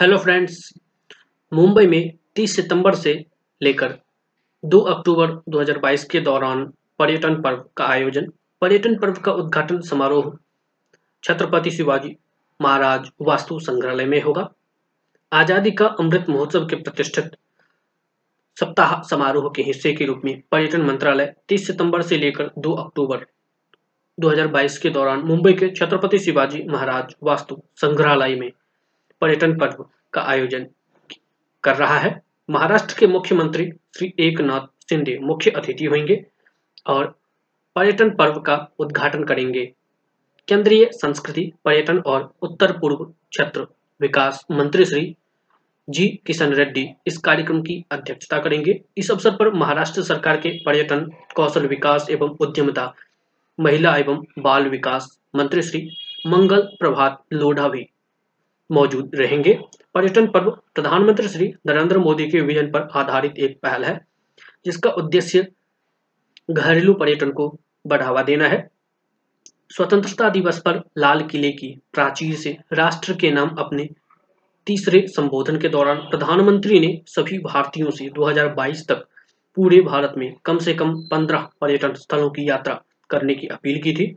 Hello friends, Mumbai में 30 सितंबर से लेकर 2 अक्टूबर 2022 के दौरान पर्यटन पर्व का आयोजन, पर्यटन पर्व का उद्घाटन समारोह छत्रपति शिवाजी महाराज वास्तु संग्रहालय में होगा। आज़ादी का अमृत महोत्सव के प्रतिष्ठित सप्ताह समारोह के हिस्से के रूप में पर्यटन मंत्रालय 30 सितंबर से लेकर 2 अक्टूबर 2022 के दौरान मुंबई के छत्रपति शिवाजी महाराज वास्तु संग्रहालय में पर्यटन पर्व का आयोजन कर रहा है। महाराष्ट्र के मुख्यमंत्री श्री एकनाथ शिंदे मुख्य अतिथि होंगे और पर्यटन पर्व का उद्घाटन करेंगे। केंद्रीय संस्कृति, पर्यटन और उत्तर पूर्व क्षेत्र विकास मंत्री श्री जी किशन रेड्डी इस कार्यक्रम की अध्यक्षता करेंगे। इस अवसर पर महाराष्ट्र सरकार के पर्यटन, कौशल विकास एवं उद्यमिता, महिला एवं बाल विकास मंत्री श्री मंगल प्रभात लोढ़ा भी मौजूद रहेंगे। पर्यटन पर्व प्रधानमंत्री श्री नरेंद्र मोदी के विजन पर आधारित एक पहल है, जिसका उद्देश्य घरेलू पर्यटन को बढ़ावा देना है। स्वतंत्रता दिवस पर लाल किले की प्राचीर से राष्ट्र के नाम अपने तीसरे संबोधन के दौरान प्रधानमंत्री ने सभी भारतीयों से 2022 तक पूरे भारत में कम से कम 15 पर्यटन स्थलों की यात्रा करने की अपील की थी।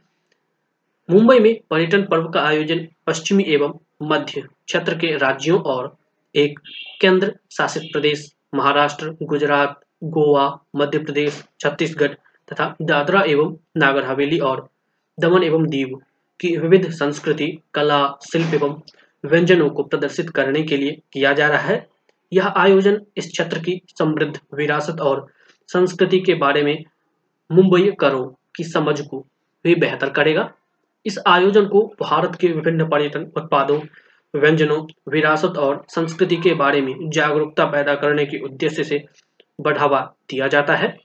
मुंबई में पर्यटन पर्व का आयोजन पश्चिमी एवं मध्य क्षेत्र के राज्यों और एक केंद्र शासित प्रदेश महाराष्ट्र, गुजरात, गोवा, मध्य प्रदेश, छत्तीसगढ़ तथा दादरा एवं नागर हवेली और दमन एवं दीव की विविध संस्कृति, कला, शिल्प एवं व्यंजनों को प्रदर्शित करने के लिए किया जा रहा है। यह आयोजन इस क्षेत्र की समृद्ध विरासत और संस्कृति के बारे में मुंबई करों की समझ को भी बेहतर करेगा। इस आयोजन को भारत के विभिन्न पर्यटन उत्पादों, व्यंजनों, विरासत और संस्कृति के बारे में जागरूकता पैदा करने के उद्देश्य से बढ़ावा दिया जाता है।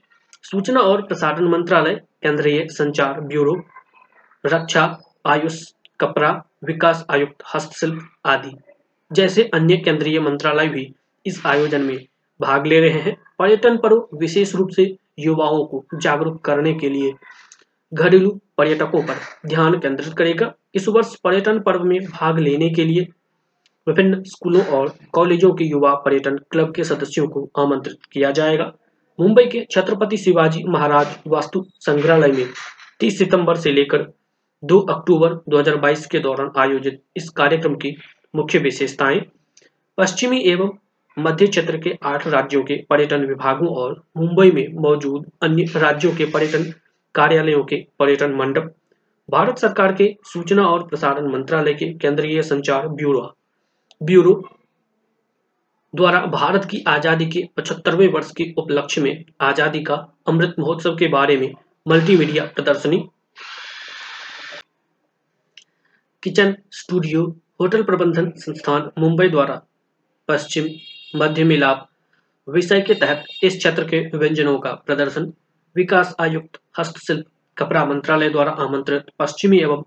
सूचना और प्रसारण मंत्रालय, केंद्रीय संचार ब्यूरो, रक्षा, आयुष, कपड़ा, विकास आयुक्त, हस्तशिल्प आदि जैसे अन्य केंद्रीय मंत्रालय भी इस आयोजन में भाग ले रहे हैं। पर्यटन पर्व विशेष रूप से युवाओं को जागरूक करने के लिए घरेलू पर्यटकों पर ध्यान केंद्रित करेगा। इस वर्ष पर्यटन पर्व में भाग लेने के लिए विभिन्न स्कूलों और कॉलेजों के युवा पर्यटन क्लब के सदस्यों को आमंत्रित किया जाएगा। मुंबई के छत्रपति शिवाजी महाराज वास्तु संग्रहालय में 30 सितंबर से लेकर 2 अक्टूबर 2022 के दौरान आयोजित इस कार्यक्रम की मुख्य विशेषताएँ, पश्चिमी एवं मध्य क्षेत्र के आठ राज्यों के पर्यटन विभागों और मुंबई में मौजूद अन्य राज्यों के पर्यटन कार्यालयों के पर्यटन मंडप, भारत सरकार के सूचना और प्रसारण मंत्रालय के केंद्रीय संचार ब्यूरो ब्यूरो द्वारा भारत की आज़ादी के पचहत्तरवें वर्ष के उपलक्ष्य में आज़ादी का अमृत महोत्सव के बारे में मल्टीमीडिया प्रदर्शनी, किचन स्टूडियो, होटल प्रबंधन संस्थान मुंबई द्वारा पश्चिम मध्य मिलाप विषय के तहत इस क्षेत्र के व्यंजनों का प्रदर्शन विकास आयुक्त हस्तशिल्प कपड़ा मंत्रालय द्वारा आमंत्रित पश्चिमी एवं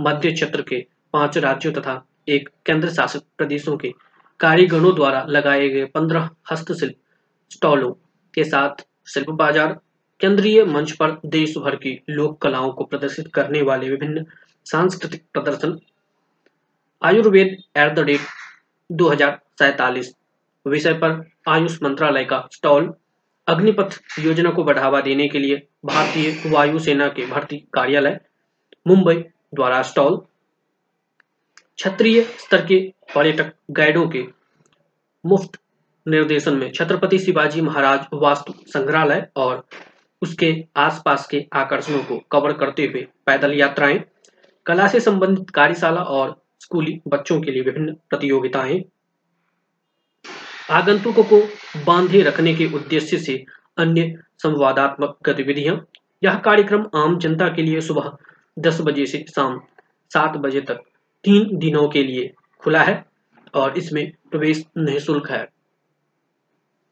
मध्य क्षेत्र के पाँच राज्यों तथा एक केंद्र शासित प्रदेशों के कारीगरों द्वारा लगाए गए पंद्रह हस्तशिल्प स्टॉलों के साथ शिल्प बाज़ार, केंद्रीय मंच पर देश भर की लोक कलाओं को प्रदर्शित करने वाले विभिन्न सांस्कृतिक प्रदर्शन। आयुर्वेद एट द रेट दो विषय पर आयुष मंत्रालय का स्टॉल अग्निपथ योजना को बढ़ावा देने के लिए भारतीय वायुसेना के भर्ती कार्यालय, मुंबई द्वारा स्टॉल। क्षेत्रीय स्तर के पर्यटक गाइडों के मुफ़्त निर्देशन में छत्रपति शिवाजी महाराज वास्तु संग्रहालय और उसके आसपास के आकर्षणों को कवर करते हुए पैदल यात्राएँ, कला से संबंधित कार्यशाला और स्कूली बच्चों के लिए विभिन्न प्रतियोगिताएँ आगंतुकों को बांधे रखने के उद्देश्य से अन्य संवादात्मक गतिविधियाँ। यह कार्यक्रम आम जनता के लिए सुबह दस बजे से शाम सात बजे तक तीन दिनों के लिए खुला है और इसमें प्रवेश निःशुल्क है।